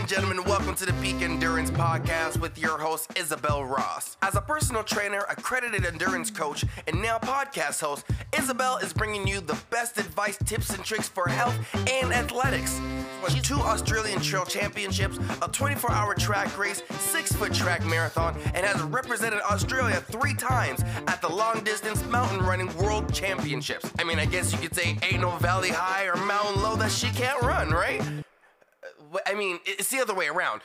and gentlemen, welcome to the Peak Endurance Podcast with your host, Isabel Ross. As a personal trainer, accredited endurance coach, and now podcast host, Isabel is bringing you the best advice, tips, and tricks for health and athletics. With two Australian Trail Championships, a 24 hour track race, six foot track marathon, and has represented Australia three times at the long distance mountain running world championships. I mean, I guess you could say ain't no valley high or mountain low that she can't run, right? I mean, it's the other way around.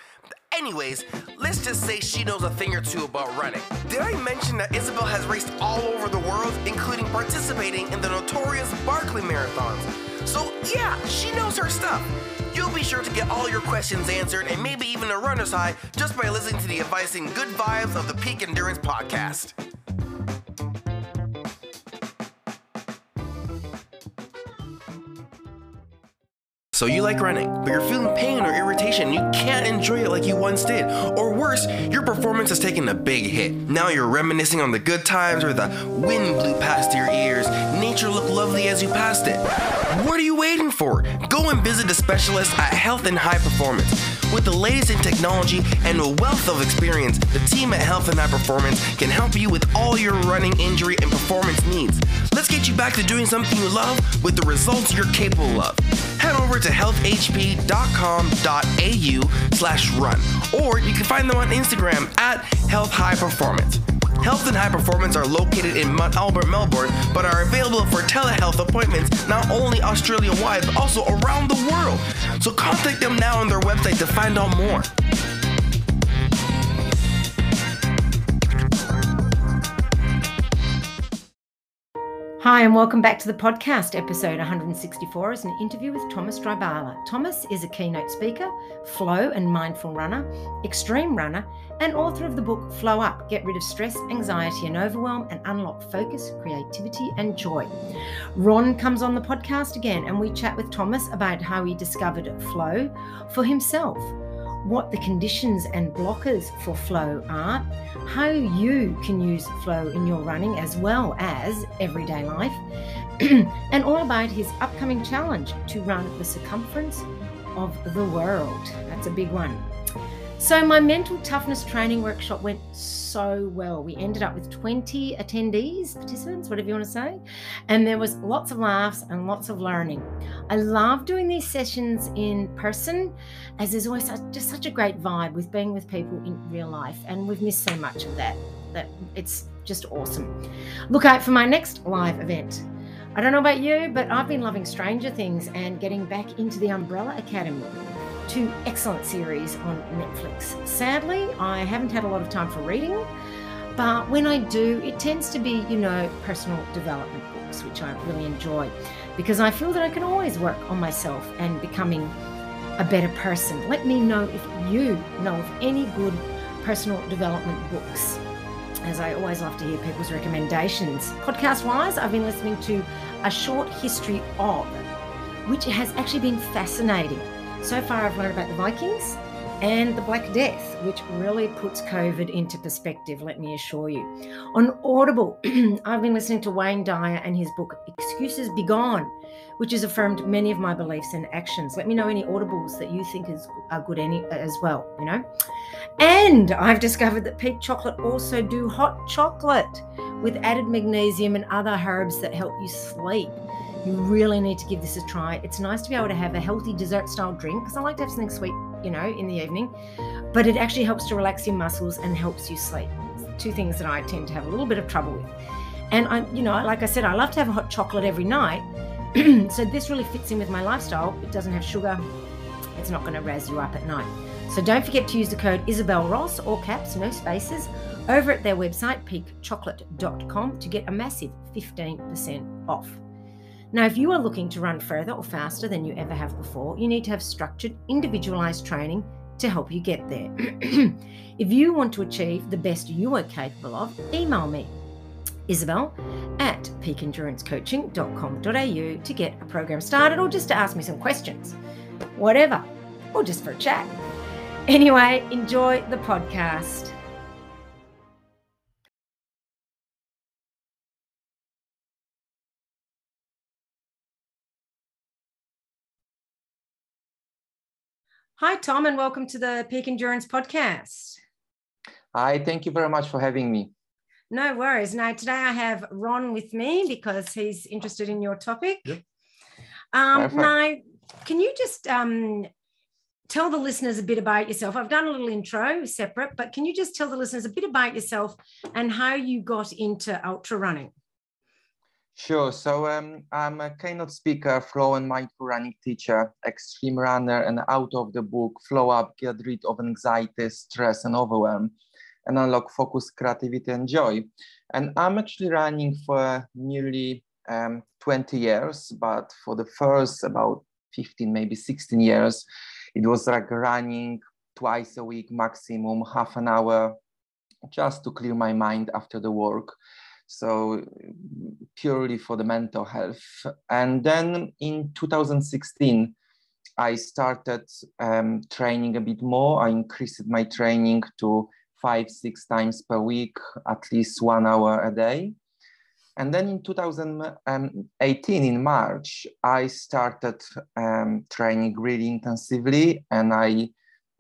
Anyways, let's just say she knows a thing or two about running. Did I mention that Isabel has raced all over the world, including participating in the notorious Barkley Marathons? So, yeah, she knows her stuff. You'll be sure to get all your questions answered and maybe even a runner's high just by listening to the advice and good vibes of the Peak Endurance Podcast. So you like running, but you're feeling pain or irritation. You can't enjoy it like you once did. Or worse, your performance has taken a big hit. Now you're reminiscing on the good times where the wind blew past your ears, nature looked lovely as you passed it. What are you waiting for? Go and visit a specialist at Health and High Performance. With the latest in technology and a wealth of experience, the team at Health and High Performance can help you with all your running injury and performance needs. Let's get you back to doing something you love with the results you're capable of. Head over to healthhp.com.au slash run, or you can find them on Instagram at Health High Performance. Health and High Performance are located in Mont Albert, Melbourne, but are available for telehealth appointments not only Australia wide, but also around the world. So contact them now on their website to find out more. Hi, and welcome back to the podcast. Episode 164 is an interview with Thomas Drybala. Thomas is a keynote speaker, flow and mindful runner, extreme runner, and author of the book Flow Up Get Rid of Stress, Anxiety, and Overwhelm and Unlock Focus, Creativity, and Joy. Ron comes on the podcast again, and we chat with Thomas about how he discovered flow for himself what the conditions and blockers for flow are, how you can use flow in your running as well as everyday life, and all about his upcoming challenge to run the circumference of the world. That's a big one. So, my mental toughness training workshop went so well. We ended up with 20 attendees, participants, whatever you want to say, and there was lots of laughs and lots of learning. I love doing these sessions in person, as there's always just such a great vibe with being with people in real life, and we've missed so much of that. That it's just awesome. Look out for my next live event. I don't know about you, but I've been loving Stranger Things and getting back into the Umbrella Academy two excellent series on Netflix. Sadly, I haven't had a lot of time for reading, but when I do, it tends to be, you know, personal development books, which I really enjoy because I feel that I can always work on myself and becoming a better person. Let me know if you know of any good personal development books. As I always love to hear people's recommendations. Podcast wise, I've been listening to A Short History of, which has actually been fascinating. So far, I've learned about the Vikings and the Black Death, which really puts COVID into perspective, let me assure you. On Audible, I've been listening to Wayne Dyer and his book, Excuses Be Gone, which has affirmed many of my beliefs and actions. Let me know any audibles that you think is, are good any as well, you know. And I've discovered that peak chocolate also do hot chocolate with added magnesium and other herbs that help you sleep. You really need to give this a try. It's nice to be able to have a healthy dessert style drink because I like to have something sweet, you know, in the evening, but it actually helps to relax your muscles and helps you sleep. Two things that I tend to have a little bit of trouble with. And I, you know, like I said, I love to have a hot chocolate every night. so this really fits in with my lifestyle. It doesn't have sugar. It's not going to razz you up at night. So don't forget to use the code Isabel Ross, all caps, no spaces, over at their website, peakchocolate.com, to get a massive 15% off. Now, if you are looking to run further or faster than you ever have before, you need to have structured, individualized training to help you get there. if you want to achieve the best you are capable of, email me, Isabel at peakendurancecoaching.com.au to get a program started or just to ask me some questions, whatever, or just for a chat. Anyway, enjoy the podcast. Hi, Tom, and welcome to the Peak Endurance Podcast. Hi, thank you very much for having me. No worries. Now, today I have Ron with me because he's interested in your topic. Yep. Um, now, can you just um, tell the listeners a bit about yourself? I've done a little intro separate, but can you just tell the listeners a bit about yourself and how you got into ultra running? Sure. So um, I'm a keynote speaker, flow and mindful running teacher, extreme runner, and out of the book Flow Up, Get Rid of Anxiety, Stress, and Overwhelm, and Unlock Focus, Creativity, and Joy. And I'm actually running for nearly um, 20 years, but for the first about 15, maybe 16 years, it was like running twice a week maximum, half an hour, just to clear my mind after the work so purely for the mental health. And then in 2016, I started um, training a bit more. I increased my training to five, six times per week, at least one hour a day. And then in 2018, in March, I started um, training really intensively and I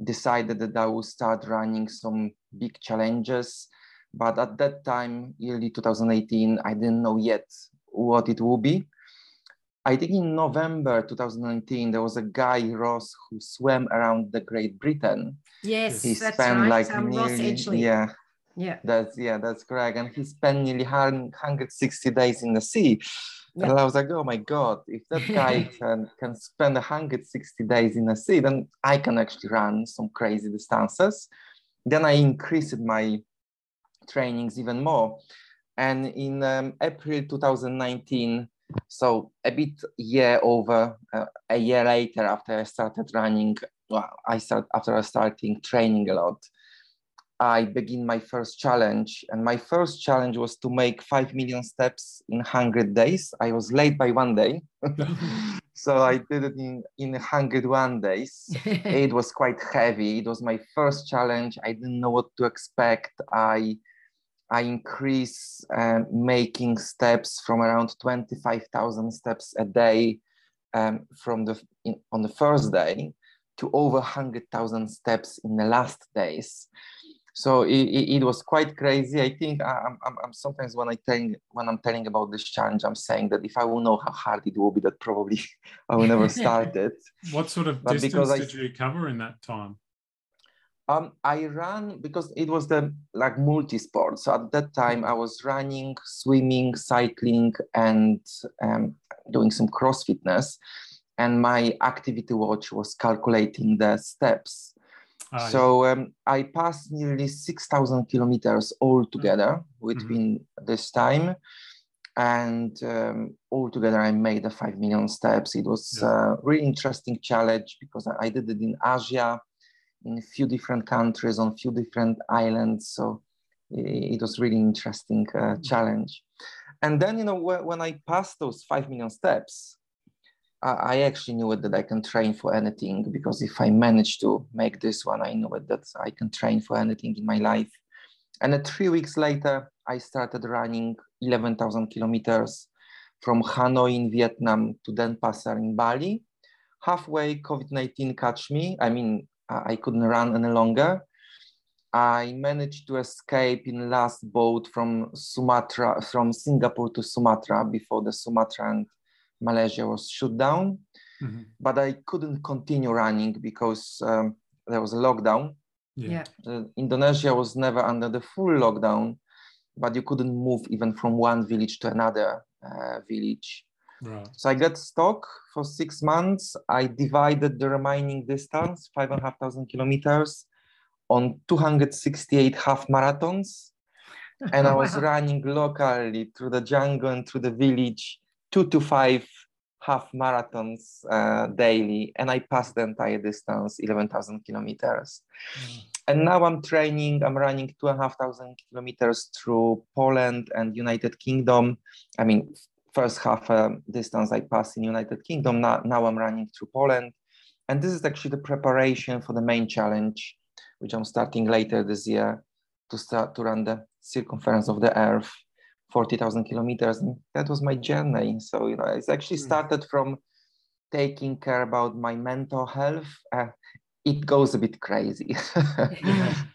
decided that I would start running some big challenges but at that time, early 2018, I didn't know yet what it will be. I think in November 2019, there was a guy, Ross, who swam around the Great Britain. Yes, he that's spent right. like um, nearly, yeah, yeah, that's yeah, that's correct. And he spent nearly 160 days in the sea. And I was like, oh my God, if that guy can, can spend 160 days in the sea, then I can actually run some crazy distances. Then I increased my trainings even more. And in um, April 2019, so a bit year over, uh, a year later after I started running, well, I start after I starting training a lot, I begin my first challenge. And my first challenge was to make 5 million steps in 100 days. I was late by one day. so I did it in, in 101 days. it was quite heavy. It was my first challenge. I didn't know what to expect. I I increase uh, making steps from around 25,000 steps a day um, from the in, on the first day to over 100,000 steps in the last days. So it, it, it, was quite crazy. I think I'm, I'm, I'm, sometimes when I telling when I'm telling about this challenge, I'm saying that if I will know how hard it will be, that probably I will never start it. What sort of but distance did I, you cover in that time? Um, I ran because it was the like multi-sport. So at that time, I was running, swimming, cycling, and um, doing some cross fitness. And my activity watch was calculating the steps. Ah, so um, I passed nearly 6,000 kilometers altogether mm-hmm. between this time. And um, altogether, I made the 5 million steps. It was yeah. a really interesting challenge because I did it in Asia in a few different countries on a few different islands. So it was really interesting uh, mm-hmm. challenge. And then, you know, when I passed those 5 million steps, I actually knew it that I can train for anything because if I manage to make this one, I know it that I can train for anything in my life. And then three weeks later, I started running 11,000 kilometers from Hanoi in Vietnam to Denpasar in Bali. Halfway, COVID 19 catch me. I mean, I couldn't run any longer. I managed to escape in last boat from Sumatra, from Singapore to Sumatra before the Sumatra and Malaysia was shut down. Mm-hmm. But I couldn't continue running because um, there was a lockdown. Yeah. Uh, Indonesia was never under the full lockdown, but you couldn't move even from one village to another uh, village. Right. So I got stuck for six months. I divided the remaining distance, five and a half thousand kilometers, on 268 half marathons. And I was wow. running locally through the jungle and through the village, two to five half marathons uh, daily. And I passed the entire distance, 11,000 kilometers. Mm. And now I'm training, I'm running two and a half thousand kilometers through Poland and United Kingdom. I mean, first half um, distance I passed in United Kingdom. Now, now I'm running through Poland. And this is actually the preparation for the main challenge, which I'm starting later this year to start to run the circumference of the earth, 40,000 kilometers. And that was my journey. So, you know, it's actually hmm. started from taking care about my mental health. Uh, it goes a bit crazy.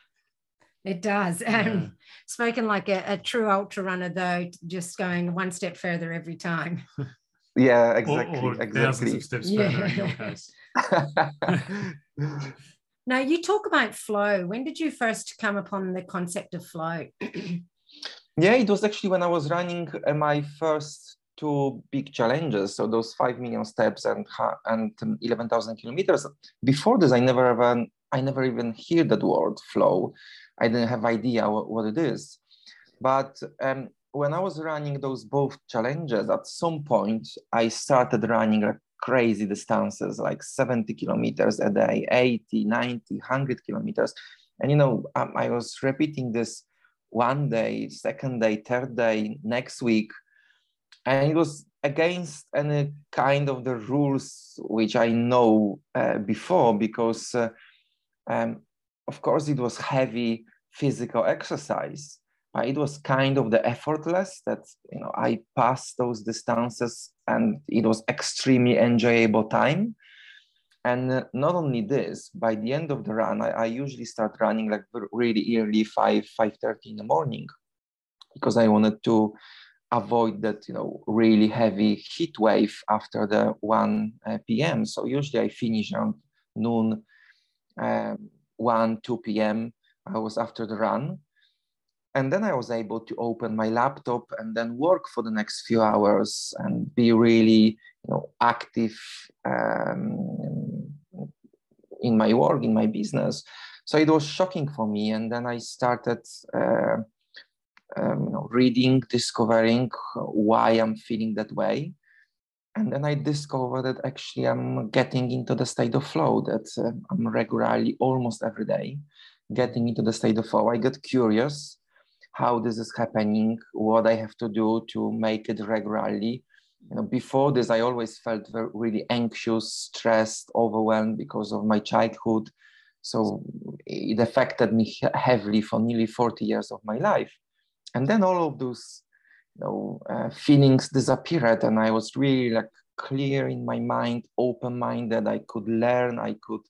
It does. Yeah. spoken like a, a, true ultra runner, though, just going one step further every time. Yeah, exactly. Or, or exactly. steps yeah. further in your case. now, you talk about flow. When did you first come upon the concept of flow? yeah, it was actually when I was running uh, my first two big challenges. So those five million steps and and eleven thousand kilometers. Before this, I never even I never even hear that word flow. I didn't have idea what, what it is. But um, when I was running those both challenges, at some point I started running like crazy distances, like 70 kilometers a day, 80, 90, 100 kilometers. And you know, um, I was repeating this one day, second day, third day, next week. And it was against any kind of the rules which I know uh, before because, uh, um, of course, it was heavy physical exercise. It was kind of the effortless that you know I passed those distances and it was extremely enjoyable time. And uh, not only this, by the end of the run, I, I usually start running like really early, five five thirty in the morning, because I wanted to avoid that you know really heavy heat wave after the 1 uh, p.m. So usually I finish around noon, um, 1 2 p.m. I was after the run. And then I was able to open my laptop and then work for the next few hours and be really, you know, active um, in my work, in my business. So it was shocking for me. And then I started, uh, um, reading, discovering why I'm feeling that way. And then I discovered that actually I'm getting into the state of flow that uh, I'm regularly, almost every day, getting into the state of flow. I got curious how this is happening, what I have to do to make it regularly. You know, before this, I always felt very, really anxious, stressed, overwhelmed because of my childhood. So it affected me heavily for nearly 40 years of my life. And then all of those you know, uh, feelings disappeared, and I was really like clear in my mind, open-minded. I could learn, I could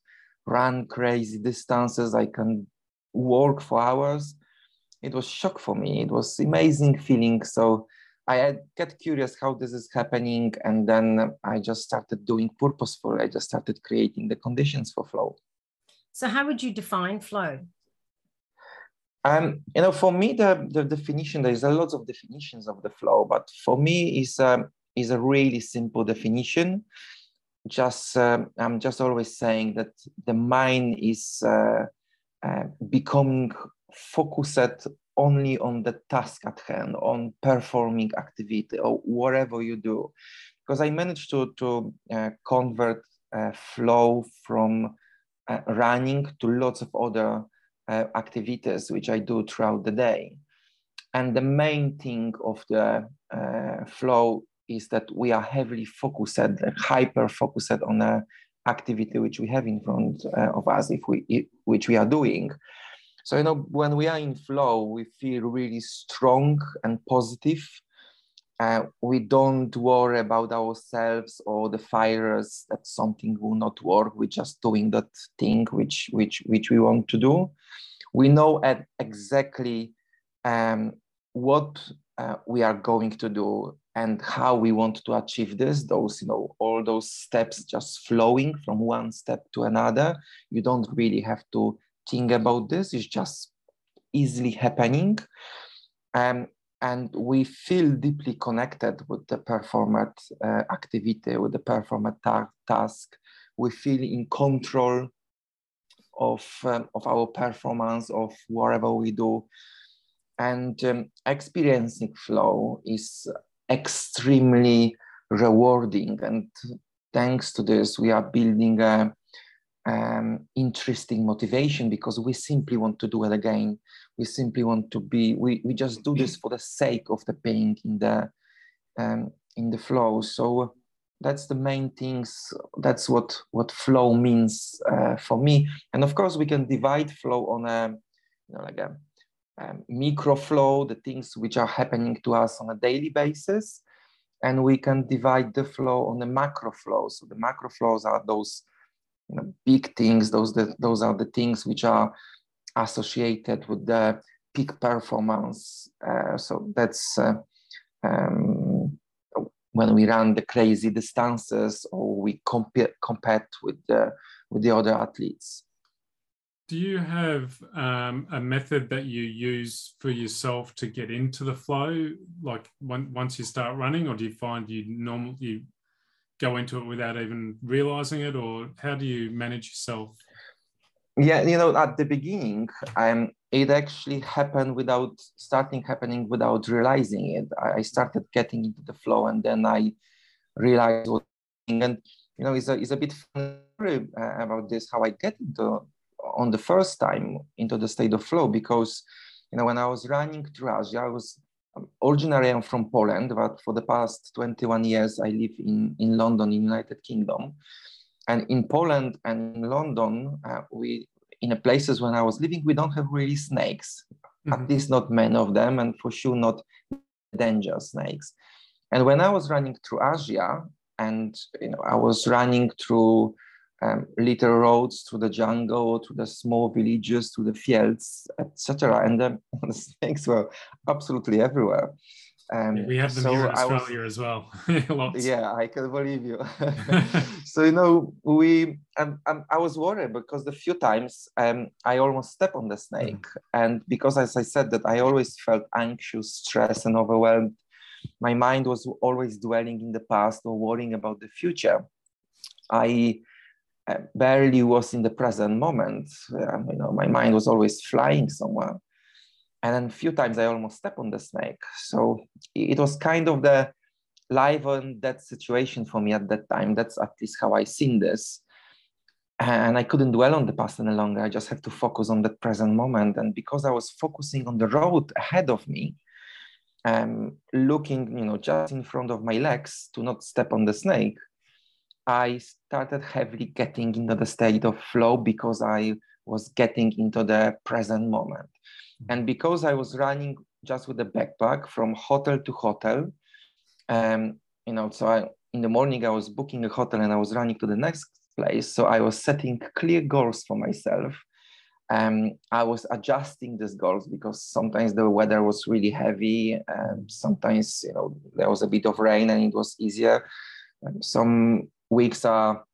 run crazy distances, I can work for hours. It was shock for me. It was amazing feeling. So I get curious how this is happening, and then I just started doing purposeful. I just started creating the conditions for flow. So how would you define flow? Um, you know, for me, the, the definition, there's a lot of definitions of the flow, but for me is um, is a really simple definition. Just um, i'm just always saying that the mind is uh, uh, becoming focused only on the task at hand on performing activity or whatever you do. Because i managed to to uh, convert uh, flow from uh, running to lots of other uh, activities which i do throughout the day and the main thing of the flow is that we are heavily focused, hyper focused on a activity which we have in front uh, of us, if we, if, which we are doing. So you know, when we are in flow, we feel really strong and positive. Uh, we don't worry about ourselves or the fires that something will not work. We're just doing that thing which which which we want to do. We know at exactly um, what uh, we are going to do and how we want to achieve this those you know all those steps just flowing from one step to another you don't really have to think about this it's just easily happening um, and we feel deeply connected with the performed uh, activity with the performed ta- task we feel in control of um, of our performance of whatever we do and um, experiencing flow is extremely rewarding. And thanks to this, we are building a um, interesting motivation because we simply want to do it again. We simply want to be. We, we just do this for the sake of the being in the um, in the flow. So that's the main things. That's what what flow means uh, for me. And of course, we can divide flow on a you know like a um, micro flow, the things which are happening to us on a daily basis. And we can divide the flow on the macro flow. So the macro flows are those you know, big things. Those the, those are the things which are associated with the peak performance. Uh, so that's uh, um, when we run the crazy distances or we compete compete with the with the other athletes. Do you have um, a method that you use for yourself to get into the flow, like when, once you start running, or do you find you normally go into it without even realizing it, or how do you manage yourself? Yeah, you know, at the beginning, um, it actually happened without starting happening without realizing it. I, started getting into the flow, and then I realized what. And you know, it's a it's a bit funny uh, about this how I get into on the first time into the state of flow because you know when I was running through Asia, I was originally I'm from Poland, but for the past 21 years I live in in London, in United Kingdom, and in Poland and in London uh, we in the places when I was living we don't have really snakes, mm-hmm. at least not many of them, and for sure not dangerous snakes. And when I was running through Asia, and you know I was running through um, little roads through the jungle, to the small villages, to the fields, etc. And the, the snakes were absolutely everywhere. Um, yeah, we have them so here in Australia was, as well. yeah, I can believe you. so you know, we um, um, I was worried because the few times um, I almost stepped on the snake, mm. and because as I said that I always felt anxious, stressed, and overwhelmed. My mind was always dwelling in the past or worrying about the future. I uh, barely was in the present moment. Um, you know, my mind was always flying somewhere. And then a few times I almost stepped on the snake. So it was kind of the live and death situation for me at that time. That's at least how I seen this. And I couldn't dwell on the past any longer. I just had to focus on the present moment. And because I was focusing on the road ahead of me, um, looking, you know, just in front of my legs to not step on the snake, I started heavily getting into the state of flow because I was getting into the present moment. Mm-hmm. And because I was running just with a backpack from hotel to hotel, um, you know, so I, in the morning I was booking a hotel and I was running to the next place. So I was setting clear goals for myself. Um, I was adjusting these goals because sometimes the weather was really heavy and sometimes, you know, there was a bit of rain and it was easier. Um, some weeks are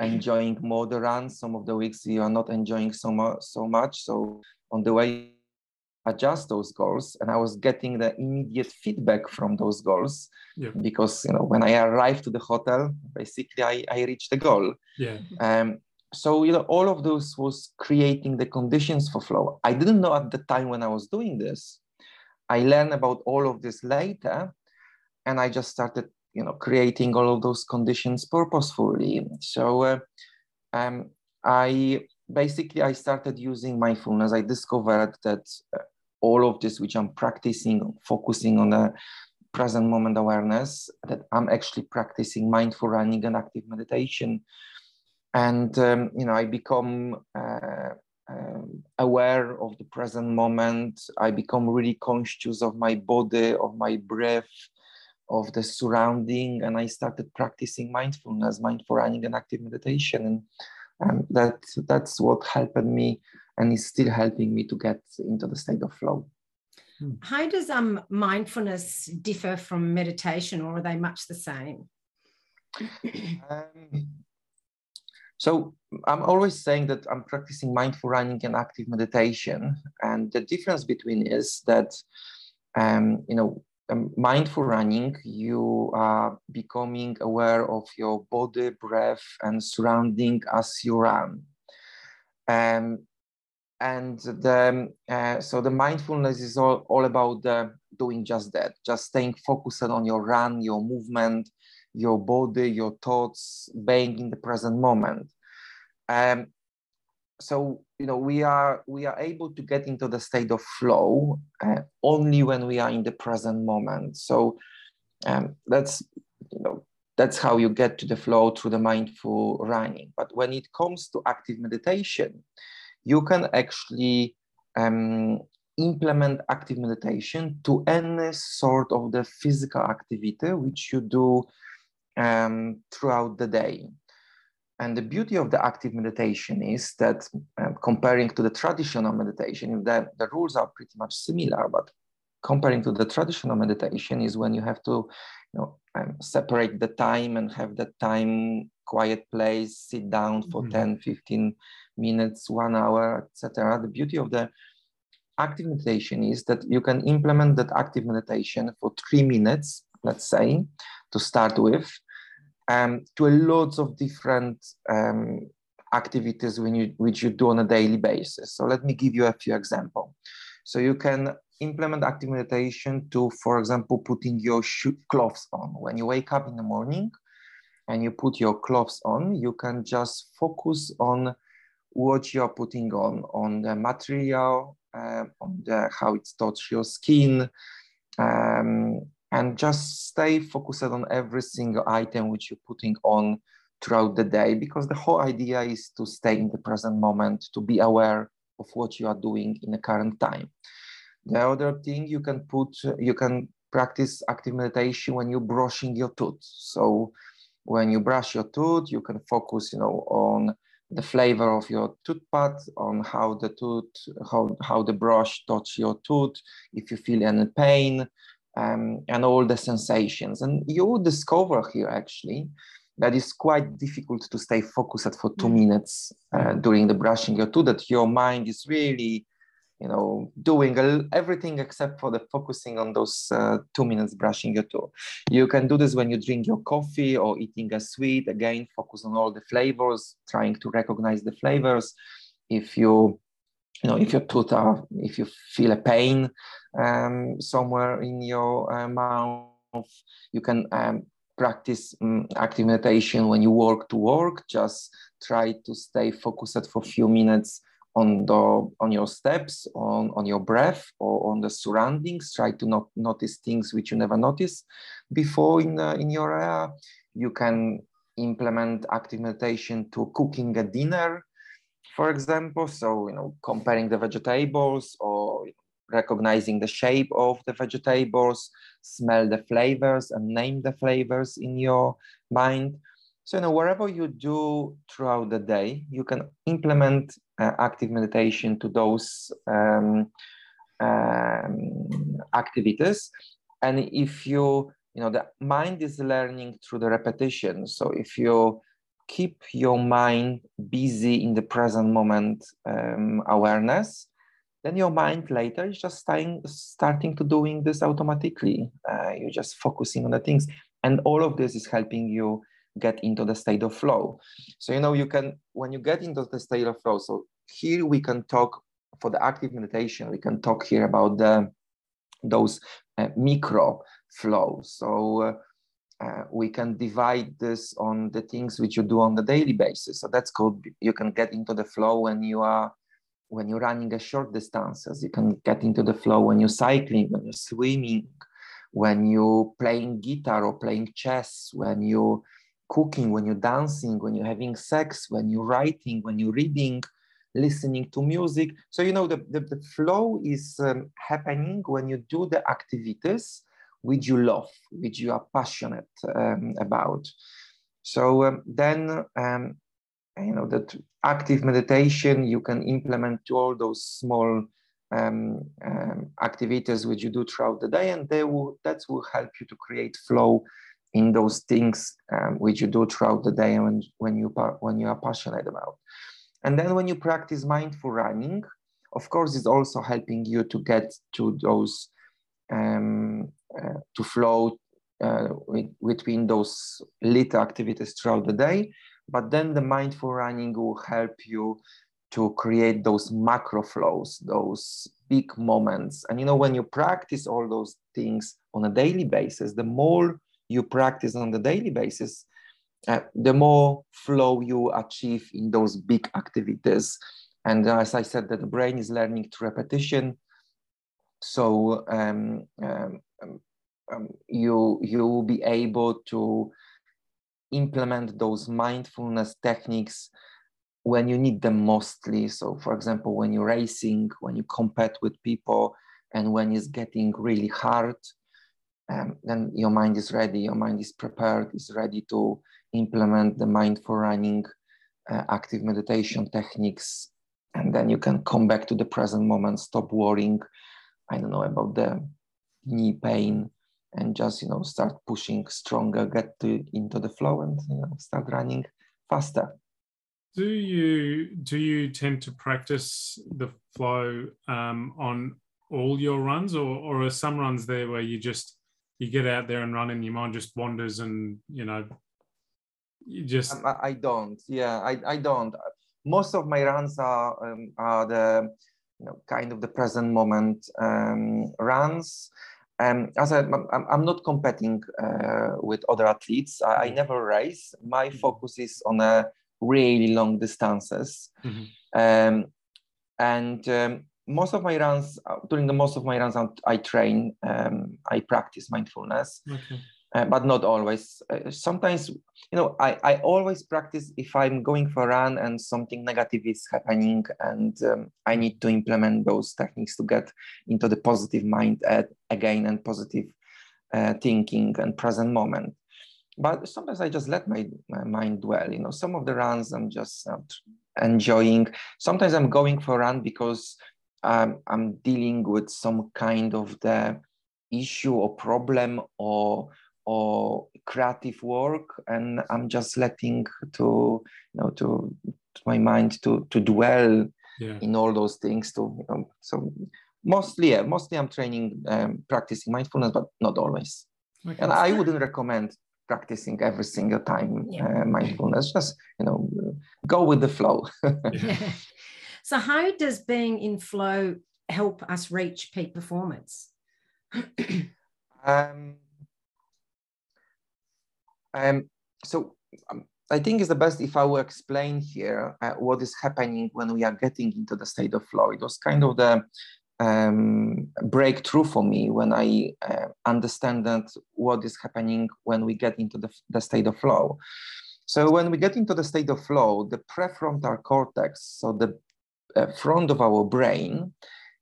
enjoying more the run. Some of the weeks you are not enjoying so much. So much. So on the way, adjust those goals, and I was getting the immediate feedback from those goals yeah. because you know when I arrived to the hotel, basically I I reached the goal. Yeah. Um. So you know all of those was creating the conditions for flow. I didn't know at the time when I was doing this. I learned about all of this later, and I just started you know creating all of those conditions purposefully. So uh, um, i basically i started using mindfulness. I discovered that uh, all of this which i'm practicing focusing on the present moment awareness that i'm actually practicing mindful running and active meditation. And um, you know i become uh, uh, aware of the present moment. I become really conscious of my body of my breath of the surrounding and i started practicing mindfulness mindful running and active meditation. And um, that that's what helped me and is still helping me to get into the state of flow. Hmm. how does um, mindfulness differ from meditation or are they much the same? Um, so i'm always saying that i'm practicing mindful running and active meditation and the difference between is that um, you know um, mindful running, you are becoming aware of your body, breath, and surrounding as you run. Um, and the, uh, so the mindfulness is all, all about the, doing just that, just staying focused on your run, your movement, your body, your thoughts, being in the present moment. Um, so you know we are we are able to get into the state of flow uh, only when we are in the present moment. So um, that's you know that's how you get to the flow through the mindful running. But when it comes to active meditation you can actually um, implement active meditation to any sort of the physical activity which you do um, throughout the day and the beauty of the active meditation is that um, comparing to the traditional meditation, the, the rules are pretty much similar, but comparing to the traditional meditation is when you have to you know, um, separate the time and have that time quiet place, sit down for mm-hmm. 10, 15 minutes, one hour, etc. The beauty of the active meditation is that you can implement that active meditation for three minutes, let's say, to start with, um, to a lots of different um, activities you, which you do on a daily basis. So let me give you a few examples. So you can implement active meditation to, for example, putting your clothes on. When you wake up in the morning and you put your clothes on, you can just focus on what you're putting on, on the material, uh, on the, how it touches your skin, um, and just stay focused on every single item which you're putting on throughout the day, because the whole idea is to stay in the present moment, to be aware of what you are doing in the current time. The other thing you can put, you can practice active meditation when you're brushing your tooth. So when you brush your tooth, you can focus, you know, on the flavor of your toothpaste, on how the tooth, how, how the brush touch your tooth, if you feel any pain, um, and all the sensations. And you discover here actually that it's quite difficult to stay focused for two mm. minutes uh, during the brushing your tooth, that your mind is really you know, doing everything except for the focusing on those uh, two minutes brushing your teeth. You can do this when you drink your coffee or eating a sweet. Again, focus on all the flavors, trying to recognize the flavors. If you, you know, if your tooth are, if you feel a pain um, somewhere in your uh, mouth, you can um, practice um, active meditation. When you walk to work. Just try to stay focused for a few minutes on the on your steps on on your breath or on the surroundings. Try to not notice things which you never noticed before in uh, in your area. You can implement active meditation to cooking a dinner for example so you know comparing the vegetables or recognizing the shape of the vegetables smell the flavors and name the flavors in your mind so, you know, wherever you do throughout the day, you can implement uh, active meditation to those um, um, activities. And if you, you know, the mind is learning through the repetition. So if you keep your mind busy in the present moment um, awareness, then your mind later is just starting, starting to doing this automatically. Uh, you're just focusing on the things. And all of this is helping you get into the state of flow. So, you know, you can, when you get into the state of flow, so here we can talk for the active meditation, we can talk here about the, those uh, micro flows. So, uh, uh, we can divide this on the things which you do on the daily basis. So that's called, you can get into the flow when you are, when you're running a short distances. You can get into the flow when you're cycling, when you're swimming, when you're playing guitar or playing chess, when you're cooking, when you're dancing, when you're having sex, when you're writing, when you're reading, listening to music. So, you know, the, the, the flow is um, happening when you do the activities which you love, which you are passionate um, about. So um, then, um, you know, that active meditation, you can implement to all those small um, um, activities which you do throughout the day, and they will, that will help you to create flow in those things um, which you do throughout the day when, when, you, when you are passionate about. And then when you practice mindful running, of course, it's also helping you to get to those, um, uh, to flow uh, with, between those little activities throughout the day. But then the mindful running will help you to create those macro flows, those big moments. And you know, when you practice all those things on a daily basis, the more you practice on the daily basis, uh, the more flow you achieve in those big activities. And as I said, that the brain is learning through repetition. So um, um, um, you you will be able to implement those mindfulness techniques when you need them mostly. So, for example, when you're racing, when you compete with people, and when it's getting really hard, um, then your mind is ready, your mind is prepared, is ready to implement the mindful running uh, active meditation techniques and then you can come back to the present moment stop worrying i don't know about the knee pain and just you know start pushing stronger get to, into the flow and you know start running faster. Do you do you tend to practice the flow um, on all your runs or, or are some runs there where you just you get out there and run and your mind just wanders and you know you just um, I, I don't. Yeah I, I don't. Most of my runs are um, are the you know kind of the present moment um, runs um, as I, I'm, I'm not competing uh, with other athletes. I, I, mm-hmm. never race. My mm-hmm. focus is on a really long distances, mm-hmm. um, and um, most of my runs uh, during the most of my runs I train. Um, I practice mindfulness. Okay uh, but not always. Uh, sometimes, you know, I, I always practice if I'm going for a run and something negative is happening and um, I need to implement those techniques to get into the positive mind at, again and positive uh, thinking and present moment. But sometimes I just let my, my mind dwell. You know, some of the runs I'm just enjoying. Sometimes I'm going for a run because um, I'm dealing with some kind of the issue or problem or or creative work and i'm just letting to you know to, to my mind to to dwell yeah. in all those things to you know so mostly yeah, mostly i'm training um, practicing mindfulness but not always okay. and i wouldn't recommend practicing every single time yeah. uh, mindfulness just you know go with the flow so how does being in flow help us reach peak performance um, um, so um, I think it's the best if I will explain here uh, what is happening when we are getting into the state of flow. It was kind of the um, breakthrough for me when I uh, understand that what is happening when we get into the, the state of flow. So when we get into the state of flow, the prefrontal cortex, so the uh, front of our brain,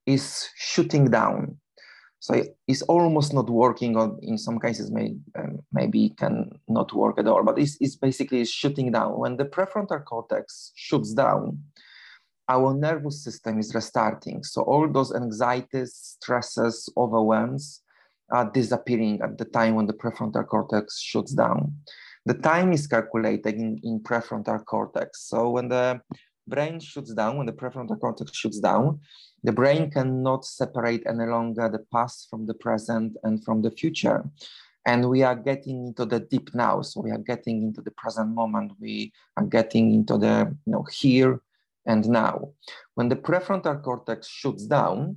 is shooting down. So it's almost not working on, in some cases, may, um, maybe can not work at all, but it's, it's basically shutting down. When the prefrontal cortex shuts down, our nervous system is restarting. So all those anxieties, stresses, overwhelms are disappearing at the time when the prefrontal cortex shuts down. The time is calculated in, in prefrontal cortex. So when the brain shuts down, when the prefrontal cortex shuts down, the brain cannot separate any longer the past from the present and from the future. And we are getting into the deep now. So we are getting into the present moment. We are getting into the you know, here and now. When the prefrontal cortex shuts down,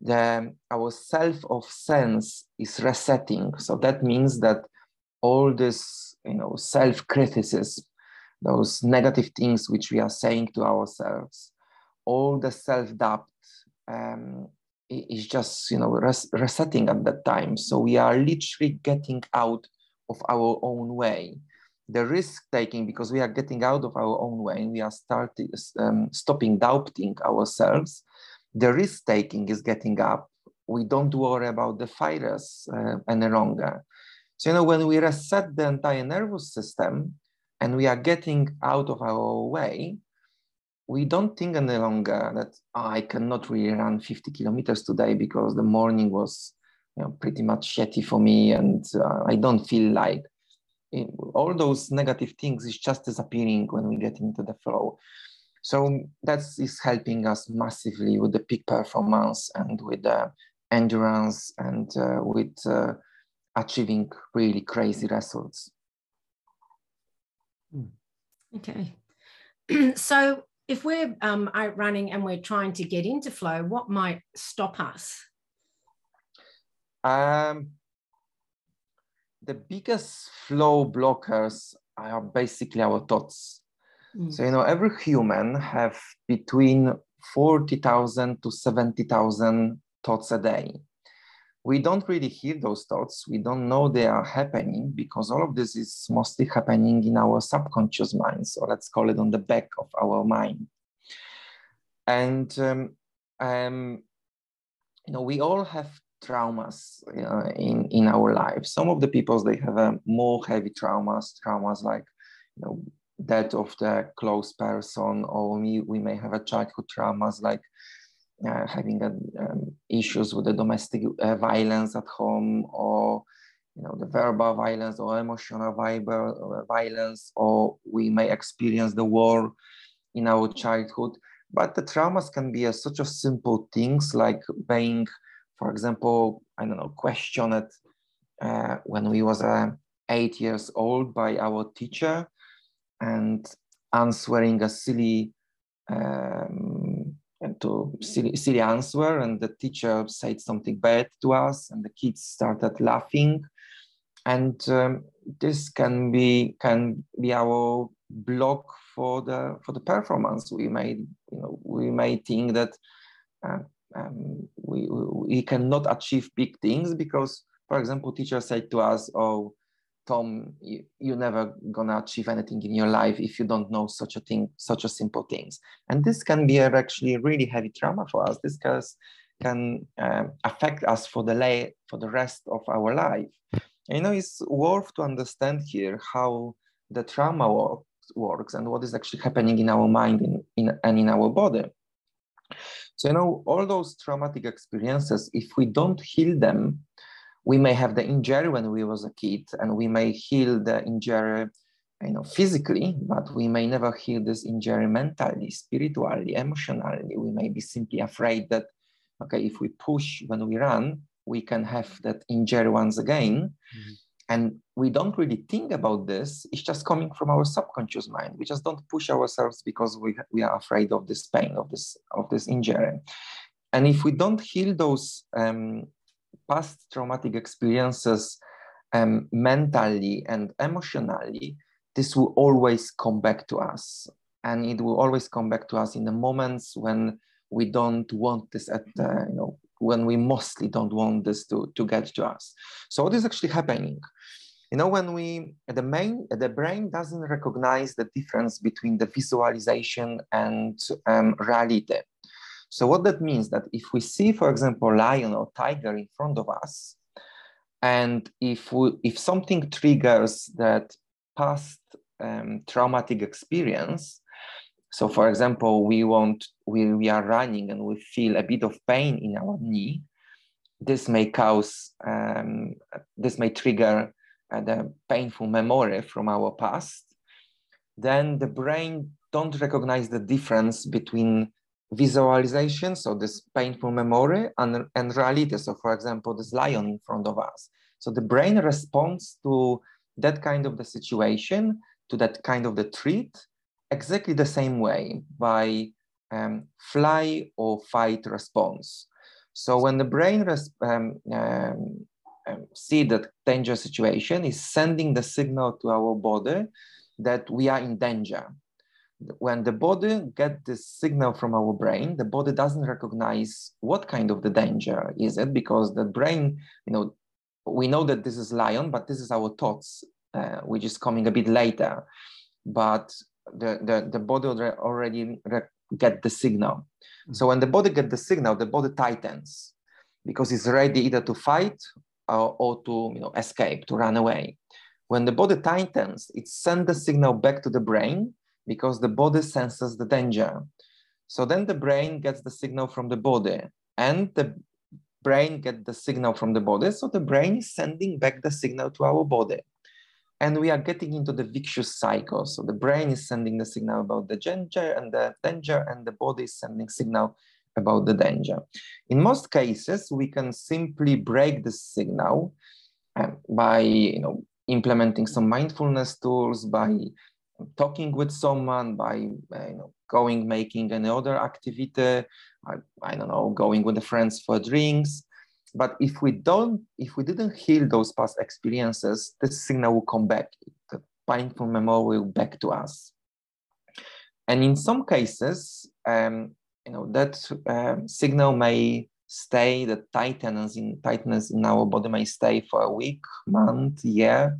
the, our self of sense is resetting. So that means that all this you know, self-criticism, those negative things which we are saying to ourselves, all the self-doubt um, is just you know res- resetting at that time. So we are literally getting out of our own way. The risk taking because we are getting out of our own way and we are starting um, stopping doubting ourselves. The risk taking is getting up. We don't worry about the virus uh, any longer. So you know when we reset the entire nervous system and we are getting out of our way, we don't think any longer that oh, I cannot really run 50 kilometers today because the morning was you know, pretty much shitty for me and uh, I don't feel like it, all those negative things is just disappearing when we get into the flow. So that is helping us massively with the peak performance and with the endurance and uh, with uh, achieving really crazy results. Okay. so if we're um, out running and we're trying to get into flow, what might stop us? Um, the biggest flow blockers are basically our thoughts. Mm. So, you know, every human have between 40,000 to 70,000 thoughts a day we don't really hear those thoughts. We don't know they are happening because all of this is mostly happening in our subconscious mind. So let's call it on the back of our mind. And um, um, you know, we all have traumas uh, in in our lives. Some of the people they have a more heavy traumas, traumas like you know death of the close person, or we, we may have a childhood traumas like uh, having a, um, issues with the domestic uh, violence at home, or you know the verbal violence or emotional uh, violence, or we may experience the war in our childhood. But the traumas can be a, such a simple things like being, for example, I don't know, questioned uh, when we was uh, eight years old by our teacher and answering a silly um, to silly, silly answer and the teacher said something bad to us and the kids started laughing. And um, this can be can be our block for the for the performance. We may you know we may think that uh, um, we, we cannot achieve big things because for example teacher said to us oh tom you, you're never gonna achieve anything in your life if you don't know such a thing such a simple things. And this can be actually really heavy trauma for us. This can, um, affect us for the lay, for the rest of our life. You know it's worth to understand here how the trauma work, works and what is actually happening in our mind in, in, and in our body. So, you know, all those traumatic experiences, if we don't heal them, we may have the injury when we was a kid and we may heal the injury you know physically but we may never heal this injury mentally spiritually emotionally we may be simply afraid that okay if we push when we run we can have that injury once again mm-hmm. And we don't really think about this. It's just coming from our subconscious mind. We just don't push ourselves because we, we are afraid of this pain, of this, of this injury. And if we don't heal those um, past traumatic experiences um, mentally and emotionally, this will always come back to us. And it will always come back to us in the moments when we don't want this at, uh, you know, when we mostly don't want this to, to get to us. So what is actually happening? You know, when we, the main, the brain doesn't recognize the difference between the visualization and um, reality. So what that means that if we see, for example, lion or tiger in front of us, and if we, if something triggers that past um, traumatic experience, so for example, we want, we, we are running and we feel a bit of pain in our knee. This may cause, um, this may trigger uh, the painful memory from our past. Then the brain don't recognize the difference between visualization, so this painful memory, and, and reality. So for example, this lion in front of us. So the brain responds to that kind of the situation, to that kind of the treat, exactly the same way by um, fly or fight response. So when the brain um, um, um, see that danger situation is sending the signal to our body that we are in danger. When the body get this signal from our brain, the body doesn't recognize what kind of the danger is it because the brain, you know, we know that this is lion, but this is our thoughts, uh, which is coming a bit later. But the, the, the body already get the signal. Mm-hmm. So when the body get the signal, the body tightens because it's ready either to fight or, or to you know, escape, to run away. When the body tightens, it sends the signal back to the brain because the body senses the danger. So then the brain gets the signal from the body and the brain gets the signal from the body. So the brain is sending back the signal to our body and we are getting into the vicious cycle. So the brain is sending the signal about the danger and the danger, and the body is sending signal about the danger. In most cases, we can simply break the signal um, by you know implementing some mindfulness tools, by talking with someone, by uh, you know going making any other activity. I, I don't know, going with the friends for drinks, but if we don't, if we didn't heal those past experiences, the signal will come back. The painful memory will back to us. And in some cases, um, you know, that um, signal may stay, the tightness in tightness in our body may stay for a week, month, year,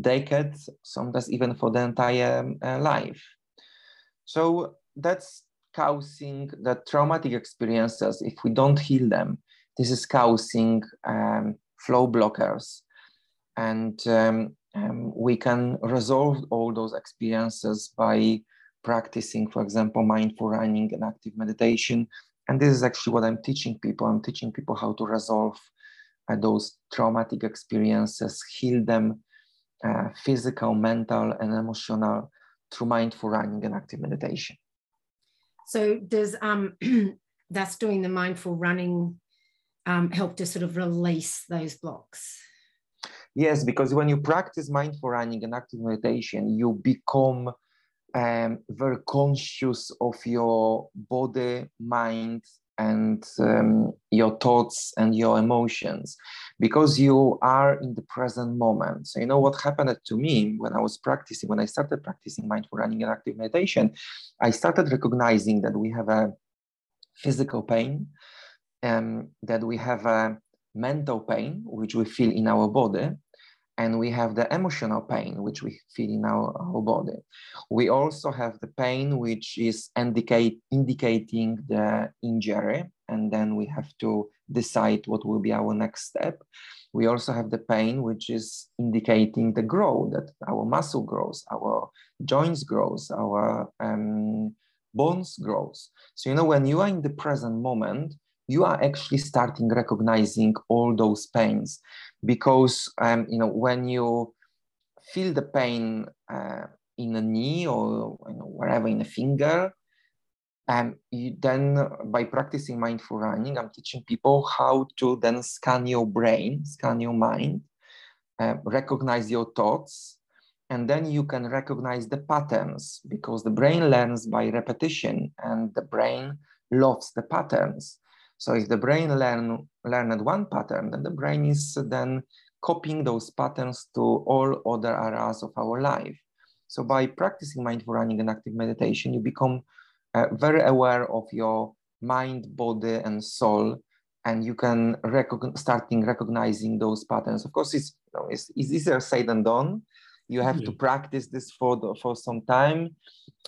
decade, sometimes even for the entire uh, life. So that's causing the traumatic experiences if we don't heal them this is causing um, flow blockers. And um, um, we can resolve all those experiences by practicing, for example, mindful running and active meditation. And this is actually what I'm teaching people. I'm teaching people how to resolve uh, those traumatic experiences, heal them, uh, physical, mental, and emotional through mindful running and active meditation. So does um, that's doing the mindful running um, help to sort of release those blocks? Yes, because when you practice mindful running and active meditation, you become um, very conscious of your body, mind, and um, your thoughts and your emotions because you are in the present moment. So, you know what happened to me when I was practicing, when I started practicing mindful running and active meditation, I started recognizing that we have a physical pain, um, that we have a mental pain, which we feel in our body, and we have the emotional pain which we feel in our, our body. We also have the pain which is indicate indicating the injury and then we have to decide what will be our next step. We also have the pain which is indicating the growth that our muscle grows our joints grows our um, bones grows. So you know when you are in the present moment you are actually starting recognizing all those pains because um, you know when you feel the pain uh, in a knee or you know, wherever in a finger um, you then by practicing mindful running i'm teaching people how to then scan your brain scan your mind uh, recognize your thoughts and then you can recognize the patterns because the brain learns by repetition and the brain loves the patterns so if the brain learn learned one pattern, then the brain is then copying those patterns to all other areas of our life. So by practicing mindful running and active meditation, you become uh, very aware of your mind, body, and soul, and you can starting recognizing those patterns. Of course, it's, you know, it's, it's easier said than done you have yeah. to practice this for the, for some time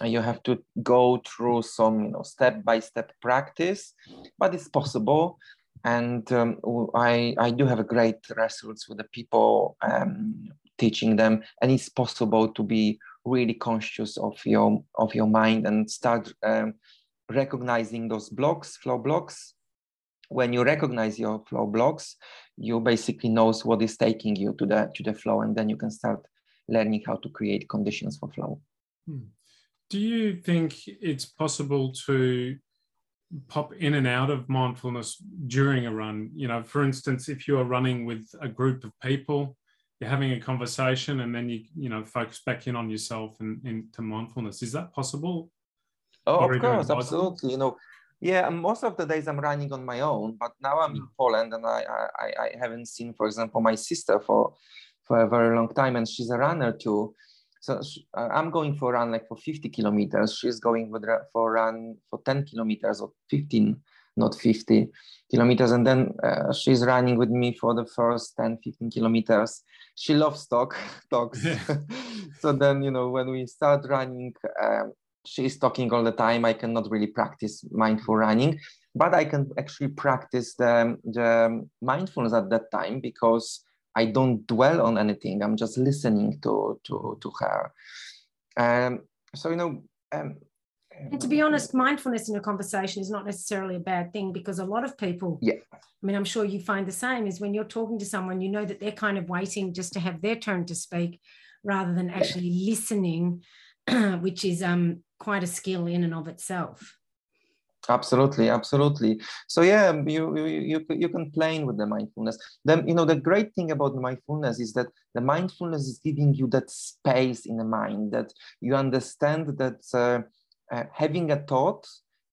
and you have to go through some you know step by step practice but it's possible and um, I, I do have a great results with the people um, teaching them and it's possible to be really conscious of your of your mind and start um, recognizing those blocks flow blocks when you recognize your flow blocks you basically knows what is taking you to the to the flow and then you can start learning how to create conditions for flow. Hmm. Do you think it's possible to pop in and out of mindfulness during a run? You know, for instance, if you are running with a group of people, you're having a conversation and then you, you know, focus back in on yourself and into mindfulness. Is that possible? Oh, of course, absolutely. You know, yeah, most of the days I'm running on my own, but now I'm in hmm. Poland and I, I, I haven't seen, for example, my sister for for a very long time, and she's a runner too. So she, uh, I'm going for a run like for 50 kilometers. She's going for, for a run for 10 kilometers or 15, not 50 kilometers. And then uh, she's running with me for the first 10, 15 kilometers. She loves talk, talks. so then, you know, when we start running, um, she's talking all the time. I cannot really practice mindful running, but I can actually practice the, the mindfulness at that time because I don't dwell on anything. I'm just listening to to to her. Um, so you know. Um, and to be honest, mindfulness in a conversation is not necessarily a bad thing because a lot of people, yeah. I mean, I'm sure you find the same is when you're talking to someone, you know that they're kind of waiting just to have their turn to speak rather than actually listening, which is um, quite a skill in and of itself. Absolutely, absolutely. So yeah, you you you can play with the mindfulness. Then you know the great thing about mindfulness is that the mindfulness is giving you that space in the mind that you understand that uh, uh, having a thought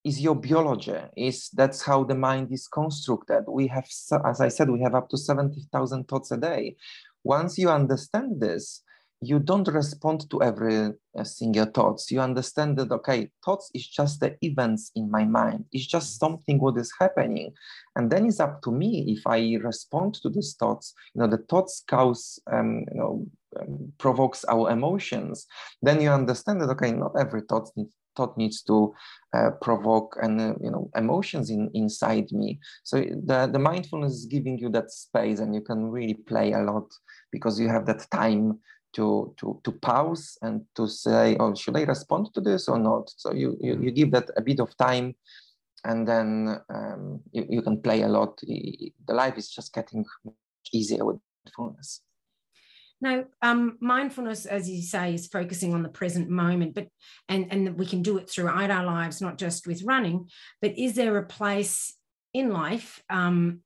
is your biology. Is that's how the mind is constructed. We have, as I said, we have up to seventy thousand thoughts a day. Once you understand this, you don't respond to every uh, single thoughts. You understand that, okay, thoughts is just the events in my mind. It's just something what is happening. And then it's up to me if I respond to these thoughts, you know, the thoughts cause, um, you know, um, provokes our emotions. Then you understand that, okay, not every thought needs thought needs to uh, provoke and uh, you know emotions in inside me so the the mindfulness is giving you that space and you can really play a lot because you have that time to to to pause and to say oh should i respond to this or not? So you you, you give that a bit of time and then um, you, you can play a lot. The life is just getting easier with mindfulness. Now, um, mindfulness, as you say, is focusing on the present moment, but and and we can do it throughout our lives, not just with running. But is there a place in life um,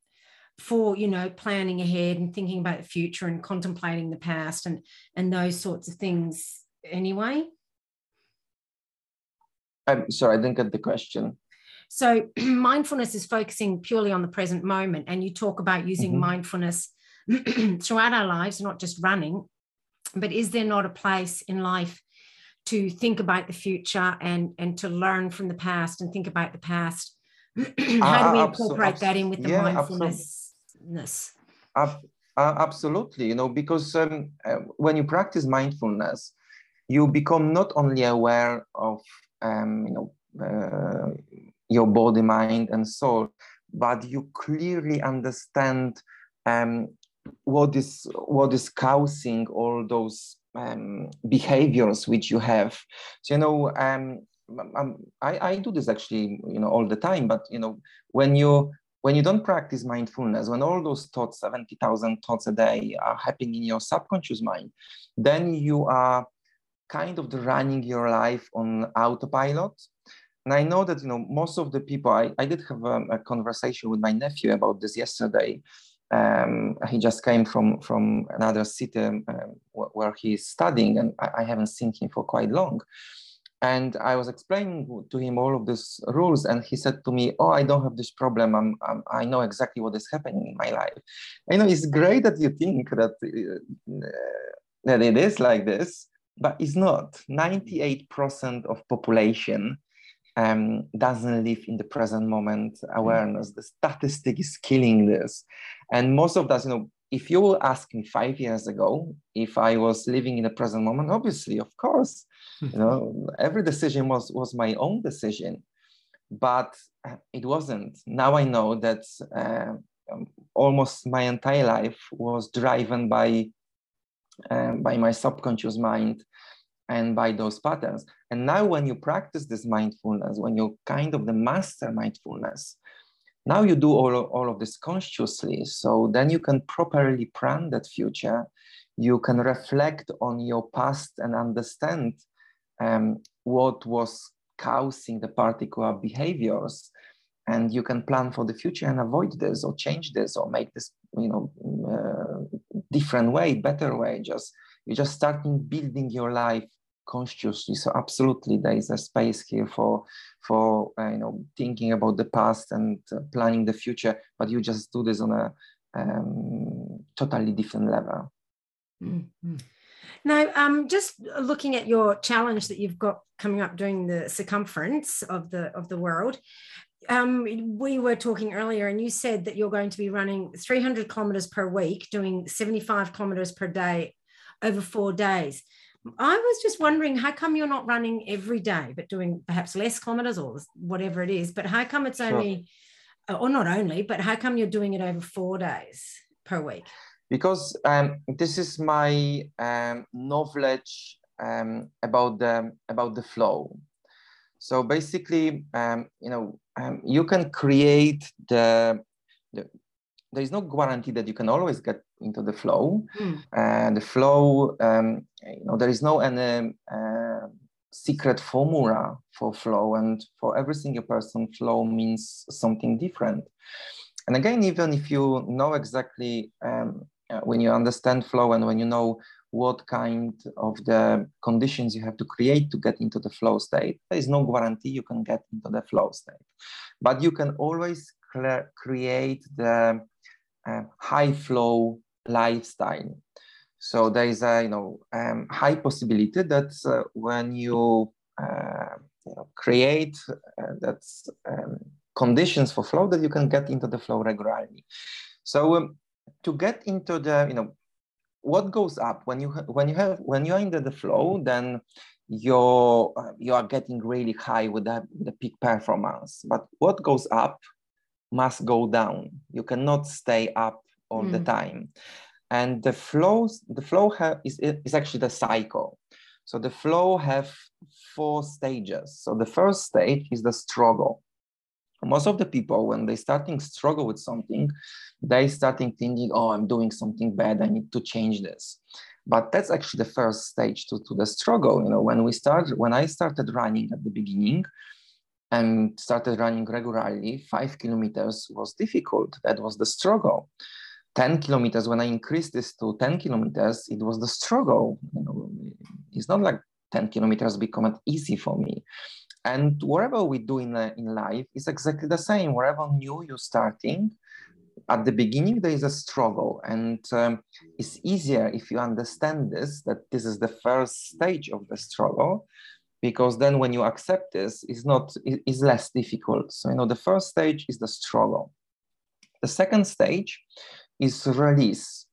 for you know planning ahead and thinking about the future and contemplating the past and and those sorts of things anyway? I'm sorry, I didn't get the question. So mindfulness is focusing purely on the present moment, and you talk about using mm-hmm. mindfulness throughout our lives, not just running, but is there not a place in life to think about the future and and to learn from the past and think about the past? How do we incorporate uh, that in with the yeah, mindfulness? Uh, absolutely, you know, because um, uh, when you practice mindfulness, you become not only aware of um, you know uh, your body, mind, and soul, but you clearly understand um, what is what is causing all those um, behaviors which you have. So, you know, um, I, I do this actually, you know, all the time. But you know, when you when you don't practice mindfulness, when all those thoughts, seventy thousand thoughts a day, are happening in your subconscious mind, then you are kind of running your life on autopilot. And I know that you know most of the people. I, I did have a, a conversation with my nephew about this yesterday um, he just came from from another city um, where he's studying, and I, I, haven't seen him for quite long. And I was explaining to him all of these rules, and he said to me, "Oh, I don't have this problem. I'm, I'm i know exactly what is happening in my life." You know, it's great that you think that uh, that it is like this, but it's not. Ninety-eight percent of population um, doesn't live in the present moment awareness. The statistic is killing this. And most of us, you know, if you will ask me five years ago if I was living in the present moment, obviously, of course, you know, every decision was was my own decision, but uh, it wasn't. Now I know that uh, um, almost my entire life was driven by uh, by my subconscious mind and by those patterns. And now when you practice this mindfulness, when you kind of the master mindfulness, now you do all of, all of this consciously. So then you can properly plan that future. You can reflect on your past and understand um, what was causing the particular behaviors. And you can plan for the future and avoid this or change this or make this, you know, uh, different way, better way. Just you're just starting building your life consciously. So absolutely, there is a space here for for uh, you know thinking about the past and uh, planning the future. But you just do this on a um, totally different level. Mm-hmm. Now, um, just looking at your challenge that you've got coming up doing the circumference of the of the world. Um, we were talking earlier, and you said that you're going to be running 300 kilometers per week, doing 75 kilometers per day over four days. I was just wondering how come you're not running every day, but doing perhaps less kilometers or whatever it is? But how come it's sure. only, uh, or not only, but how come you're doing it over four days per week? Because um, this is my um, knowledge um, about the about the flow. So basically, um, you know, um, you can create the, the there is no guarantee that you can always get into the flow. Mm. And the flow, um, you know, there is no any uh, secret formula for flow, and for every single person, flow means something different. And again, even if you know exactly um, uh, when you understand flow and when you know what kind of the conditions you have to create to get into the flow state, there is no guarantee you can get into the flow state. But you can always create the uh, high flow lifestyle. So there is a you know um, high possibility that uh, when you, uh, you know, create uh, that um, conditions for flow, that you can get into the flow regularly. So um, to get into the you know what goes up when you when you have when you are into the flow, then you're uh, you are getting really high with the, the peak performance. But what goes up must go down. You cannot stay up all mm. the time. And the flows, the flow have, is, is actually the cycle. So the flow have four stages. So the first stage is the struggle. Most of the people, when they starting struggle with something, they starting thinking, oh, I'm doing something bad. I need to change this. But that's actually the first stage to, to the struggle. You know, when we start, when I started running at the beginning, and started running regularly, five kilometers was difficult. That was the struggle. 10 kilometers, when I increased this to 10 kilometers, it was the struggle. You know, it's not like 10 kilometers become easy for me. And whatever we do in, uh, in life is exactly the same. Wherever new you're starting, at the beginning there is a struggle and um, it's easier if you understand this that this is the first stage of the struggle because then when you accept this it's not it's less difficult so you know the first stage is the struggle the second stage is release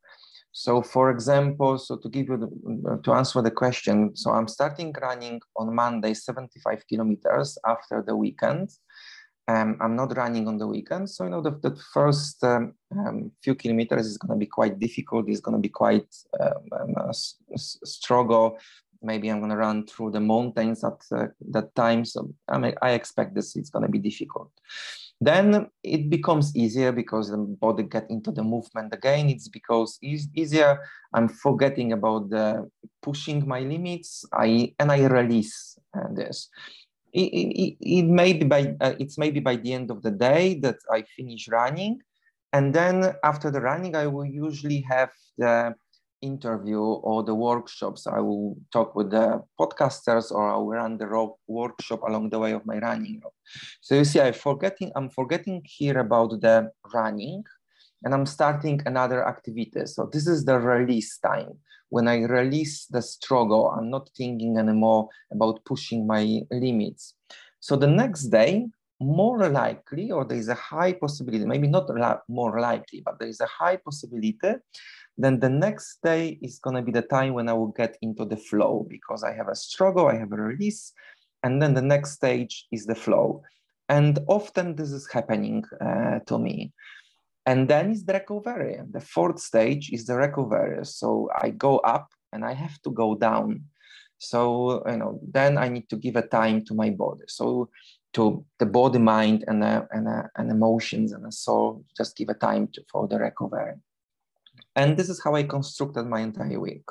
so for example so to give you the, to answer the question so i'm starting running on monday 75 kilometers after the weekend um, I'm not running on the weekend. so you know the, the first um, um, few kilometers is going to be quite difficult. It's going to be quite um, um, a, a struggle maybe I'm going to run through the mountains at uh, that time. So I, mean, I expect this it's going to be difficult. Then it becomes easier because the body get into the movement again. It's because it's easier. I'm forgetting about the pushing my limits. I and I release uh, this. It, it, it, may be by uh, it's maybe by the end of the day that I finish running, and then after the running, I will usually have the interview or the workshops. I will talk with the podcasters or I will run the rope workshop along the way of my running. rope. So you see, I'm forgetting, I'm forgetting here about the running and I'm starting another activity. So this is the release time. When I release the struggle, I'm not thinking anymore about pushing my limits. So the next day, more likely, or there is a high possibility, maybe not more likely, but there is a high possibility then the next day is going to be the time when I will get into the flow because I have a struggle, I have a release, and then the next stage is the flow. And often this is happening uh, to me. And then is the recovery. The fourth stage is the recovery. So I go up and I have to go down. So, you know, then I need to give a time to my body. So to the body, mind, and, uh, and, uh, and emotions and the soul, just give a time to, for the recovery. And this is how I constructed my entire week.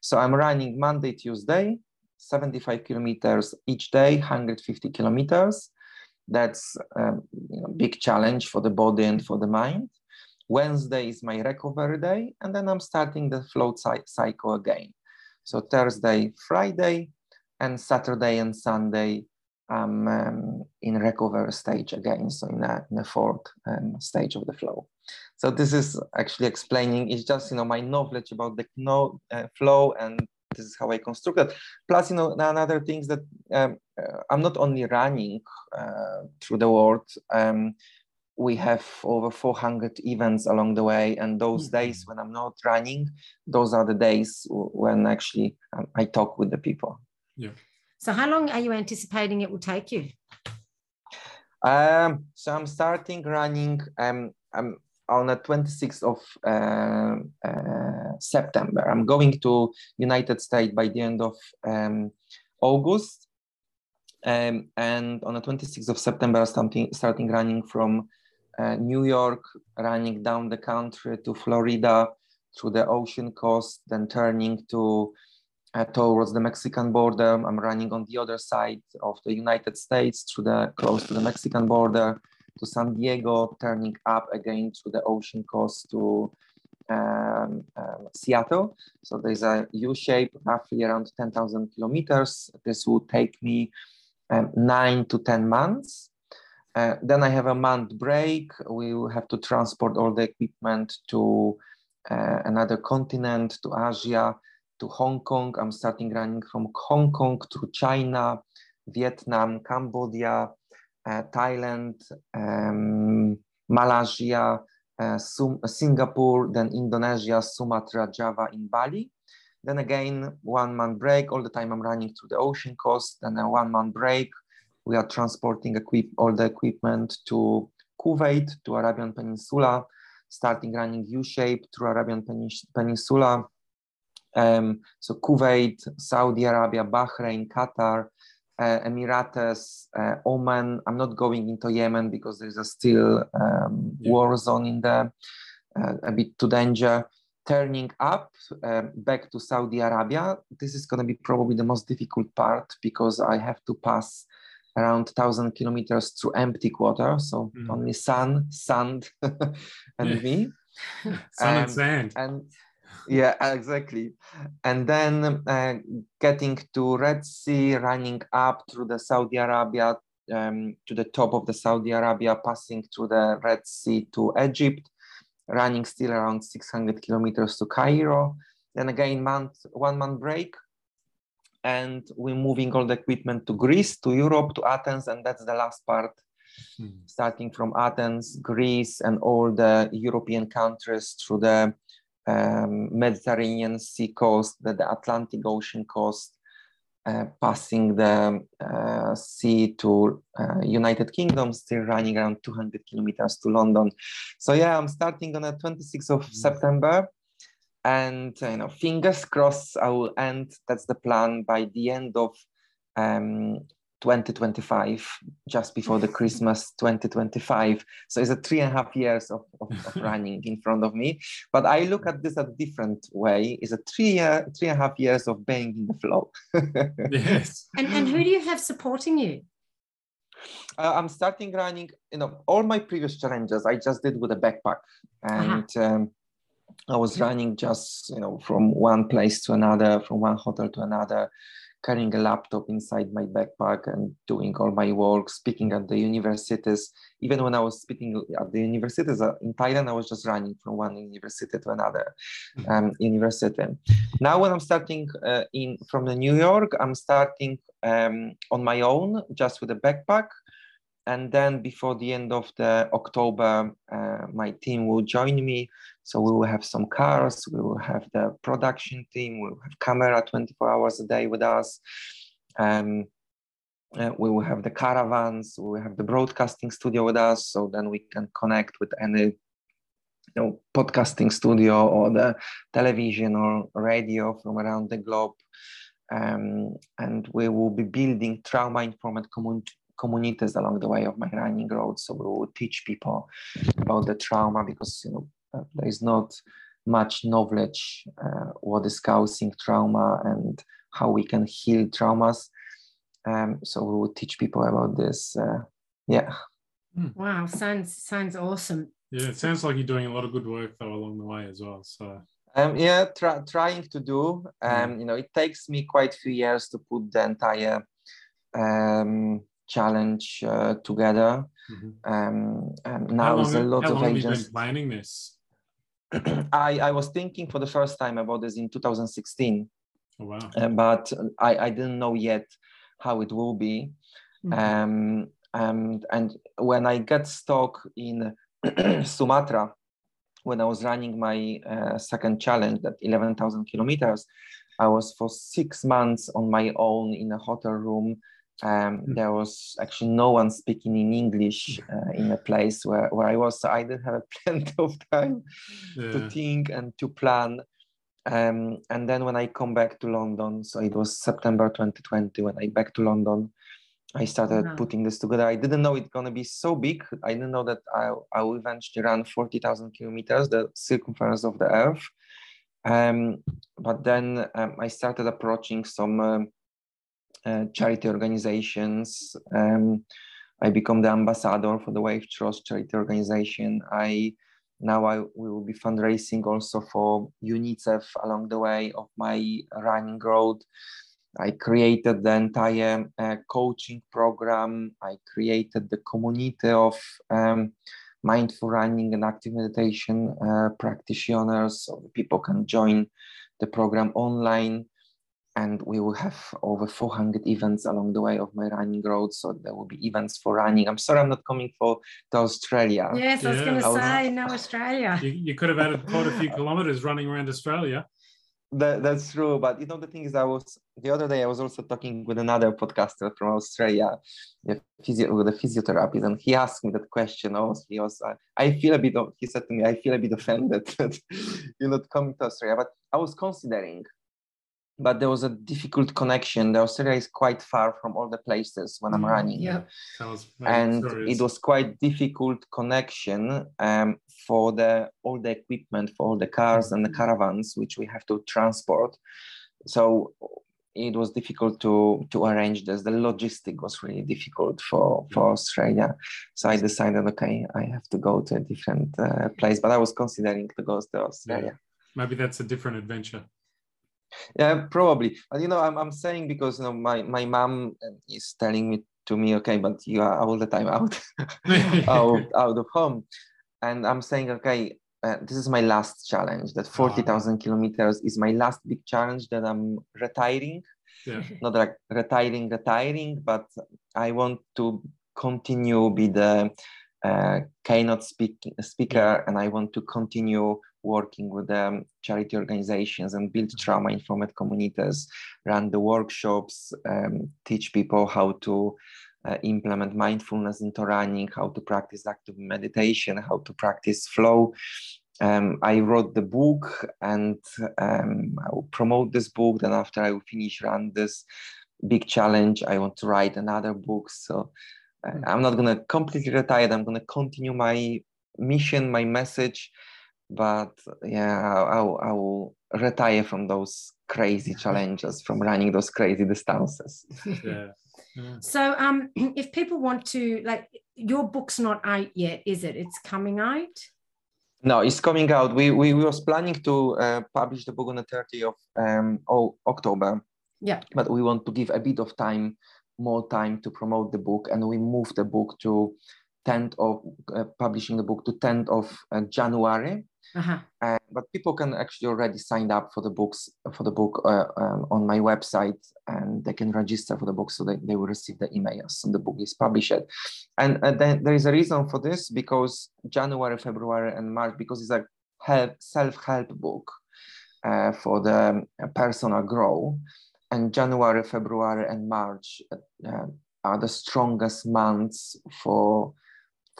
So I'm running Monday, Tuesday, 75 kilometers each day, 150 kilometers. That's a um, you know, big challenge for the body and for the mind. Wednesday is my recovery day, and then I'm starting the float cycle again. So Thursday, Friday, and Saturday and Sunday, I'm um, in recovery stage again, so in a, in a fourth um, stage of the flow. So this is actually explaining, it's just, you know, my knowledge about the uh, flow and this is how I construct it. Plus, you know, another things that um, uh, I'm not only running uh, through the world, um, we have over 400 events along the way. And those mm-hmm. days when I'm not running, those are the days when actually um, I talk with the people. Yeah. So how long are you anticipating it will take you? Um, so I'm starting running. Um, I'm on the 26th of uh, uh, September. I'm going to United States by the end of um, August. Um, and on the 26th of September, starting, starting running from uh, New York, running down the country to Florida through the ocean coast, then turning to uh, towards the Mexican border. I'm running on the other side of the United States through the close to the Mexican border to San Diego, turning up again to the ocean coast to um, um, Seattle. So there's a U shape, roughly around 10,000 kilometers. This will take me um, nine to 10 months. Uh, then I have a month break. We will have to transport all the equipment to uh, another continent, to Asia, to Hong Kong. I'm starting running from Hong Kong to China, Vietnam, Cambodia, uh, Thailand, um, Malaysia, uh, Singapore, then Indonesia, Sumatra, Java, in Bali. Then again, one month break. All the time I'm running to the ocean coast. Then a one month break. We are transporting equip all the equipment to Kuwait, to Arabian Peninsula. starting running U-shape through Arabian Peninsula. Um, so Kuwait, Saudi Arabia, Bahrain, Qatar, uh, Emirates, uh, Oman. I'm not going into Yemen because there's a still um, yeah. war zone in there, uh, a bit too danger. Turning up um, back to Saudi Arabia, this is going to be probably the most difficult part because I have to pass around 1000 kilometers through Empty Quarter so mm. only sun sand and me sun and sand and yeah exactly. And then uh, getting to red sea running up through the saudi arabia um, to the top of the saudi arabia passing through the red sea to egypt running still around 600 kilometers to cairo. Then again month one month break and we're moving all the equipment to greece to europe to athens and that's the last part. Hmm. starting from athens greece and all the european countries through the um, Mediterranean Sea coast, the, the Atlantic Ocean coast, uh, passing the uh, sea to uh, United Kingdom, still running around 200 kilometers to London. So yeah, I'm starting on the 26th of mm. September, and you know, fingers crossed, I will end. That's the plan by the end of um, 2025, just before the Christmas 2025. So it's a three and a half years of, of, of running in front of me. But I look at this a different way. It's a three, year, three and a half years of being in the flow. yes. And, and who do you have supporting you? Uh, I'm starting running, you know, all my previous challenges I just did with a backpack. And uh-huh. um, I was running just, you know, from one place to another, from one hotel to another carrying a laptop inside my backpack and doing all my work, speaking at the universities. Even when I was speaking at the universities uh, in Thailand, I was just running from one university to another mm-hmm. um, university. Now, when I'm starting uh, in from the New York, I'm starting um, on my own, just with a backpack. And then before the end of the October, uh, my team will join me so we will have some cars, we will have the production team, we will have camera 24 hours a day with us. Um, uh, we will have the caravans, we will have the broadcasting studio with us, so then we can connect with any you know, podcasting studio or the television or radio from around the globe. Um, and we will be building trauma-informed community communities along the way of my running road. So we will teach people about the trauma because you know there is not much knowledge uh, what is causing trauma and how we can heal traumas. Um, so we will teach people about this. Uh, yeah. Hmm. Wow, sounds sounds awesome. Yeah, it sounds like you're doing a lot of good work though along the way as well. So. Um, yeah, try, trying to do. Um, you know, it takes me quite a few years to put the entire um, challenge uh, together. Mm-hmm. Um, and now there's a lot how of long agents. Have you been planning this? I, I was thinking for the first time about this in 2016. Oh, wow. Uh, but I, I didn't know yet how it will be. Mm-hmm. Um, and, and when I got stuck in Sumatra, when I was running my uh, second challenge, that 11,000 kilometers, I was for six months on my own in a hotel room um, hmm. there was actually no one speaking in English uh, in a place where, where I was. So I didn't have a plenty of time yeah. to think and to plan. Um, and then when I come back to London, so it was September 2020 when I back to London, I started wow. putting this together. I didn't know it's gonna be so big. I didn't know that I, I will eventually run 40,000 kilometers, the circumference of the Earth. Um, but then um, I started approaching some um, uh, charity organizations. Um, I become the ambassador for the Wave Trust charity organization. I now I will be fundraising also for UNICEF along the way of my running road. I created the entire uh, coaching program. I created the community of um, mindful running and active meditation uh, practitioners, so people can join the program online and we will have over 400 events along the way of my running road. So there will be events for running. I'm sorry I'm not coming for to Australia. Yes, I was going to say no Australia. You, you, could have added quite a few kilometers running around Australia. that, that's true. But you know, the thing is, I was the other day I was also talking with another podcaster from Australia, physio, with a physiotherapist, and he asked me that question. Also, he was, uh, I feel a bit. Of, he said to me, I feel a bit offended that you're not coming to Australia. But I was considering but there was a difficult connection. The Australia is quite far from all the places when I'm mm, running. Yeah. And it was quite difficult connection um, for the all the equipment for all the cars and the mm. caravans which we have to transport. So it was difficult to to arrange this. The logistic was really difficult for for Australia. So I decided, okay, I have to go to a different uh, place. But I was considering to go to Australia. Yeah. Maybe that's a different adventure yeah probably. But you know i'm, I'm saying because you know my my mom uh, is telling me to me okay but you are all the time out out, out of home. And i'm saying okay uh, this is my last challenge that 40,000 kilometers is my last big challenge that i'm retiring. Yeah. not like retiring retiring but i want to continue be the uh, keynote speak, speaker and i want to continue working with um, charity organizations and build mm-hmm. trauma informed communities, run the workshops, um, teach people how to uh, implement mindfulness into running, how to practice active meditation, how to practice flow. Um, I wrote the book and um, I will promote this book. Then after I will finish run this big challenge, I want to write another book. So uh, mm-hmm. I'm not going to completely retire. I'm going to continue my mission, my message, but yeah I, I, will retire from those crazy challenges from running those crazy distances. Yeah. yeah. so um if people want to like your book's not out yet is it? It's coming out? No it's coming out. We we, we was planning to uh, publish the book on the 30th of um oh, october. Yeah. But we want to give a bit of time more time to promote the book and we move the book to 10th of uh, publishing the book to 10th of uh, january uh-huh. Uh, but people can actually already sign up for the books for the book uh, um, on my website, and they can register for the book, so they, they will receive the emails and the book is published. And uh, then there is a reason for this because January, February, and March because it's a help self-help book uh, for the personal growth, and January, February, and March uh, are the strongest months for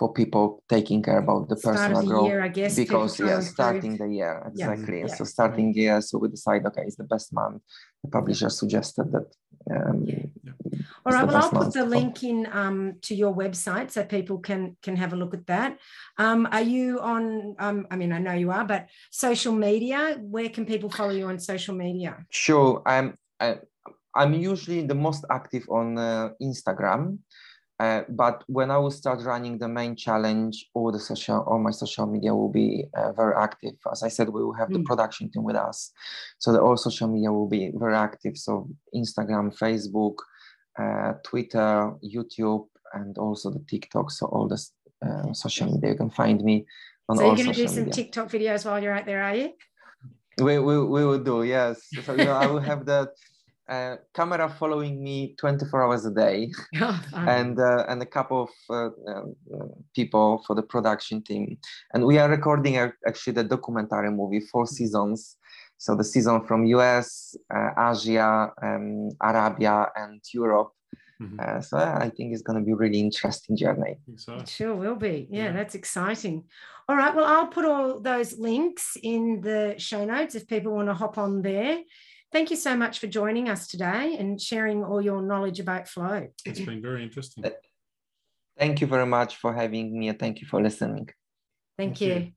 for people taking care about the personal growth year, I guess, because yeah starting the year exactly. Yeah. so starting year so we decide okay it's the best month. The publisher suggested that um, yeah. all right well i'll put the link in um, to your website so people can can have a look at that. Um, are you on um, i mean i know you are but social media where can people follow you on social media? Sure i'm I, i'm usually the most active on uh, instagram uh, but when I will start running the main challenge, all the social, all my social media will be uh, very active. As I said, we will have mm. the hmm. production team with us, so the all social media will be very active. So Instagram, Facebook, uh, Twitter, YouTube, and also the TikTok. So all the uh, social media, you can find me on. So you're going to do some media. TikTok videos while you're out there, are you? We, we, we will do yes. So you know, I will have the uh, camera following me 24 hours a day oh, and uh, and a couple of uh, um, people for the production team and we are recording actually the documentary movie four mm-hmm. seasons so the season from us uh, asia um, arabia and europe mm-hmm. Uh, so I think it's going to be a really interesting journey. So. It sure will be. Yeah, yeah, that's exciting. All right. Well, I'll put all those links in the show notes if people want to hop on there. Thank you so much for joining us today and sharing all your knowledge about flow. It's been very interesting. Thank you very much for having me and thank you for listening. Thank, thank you. you.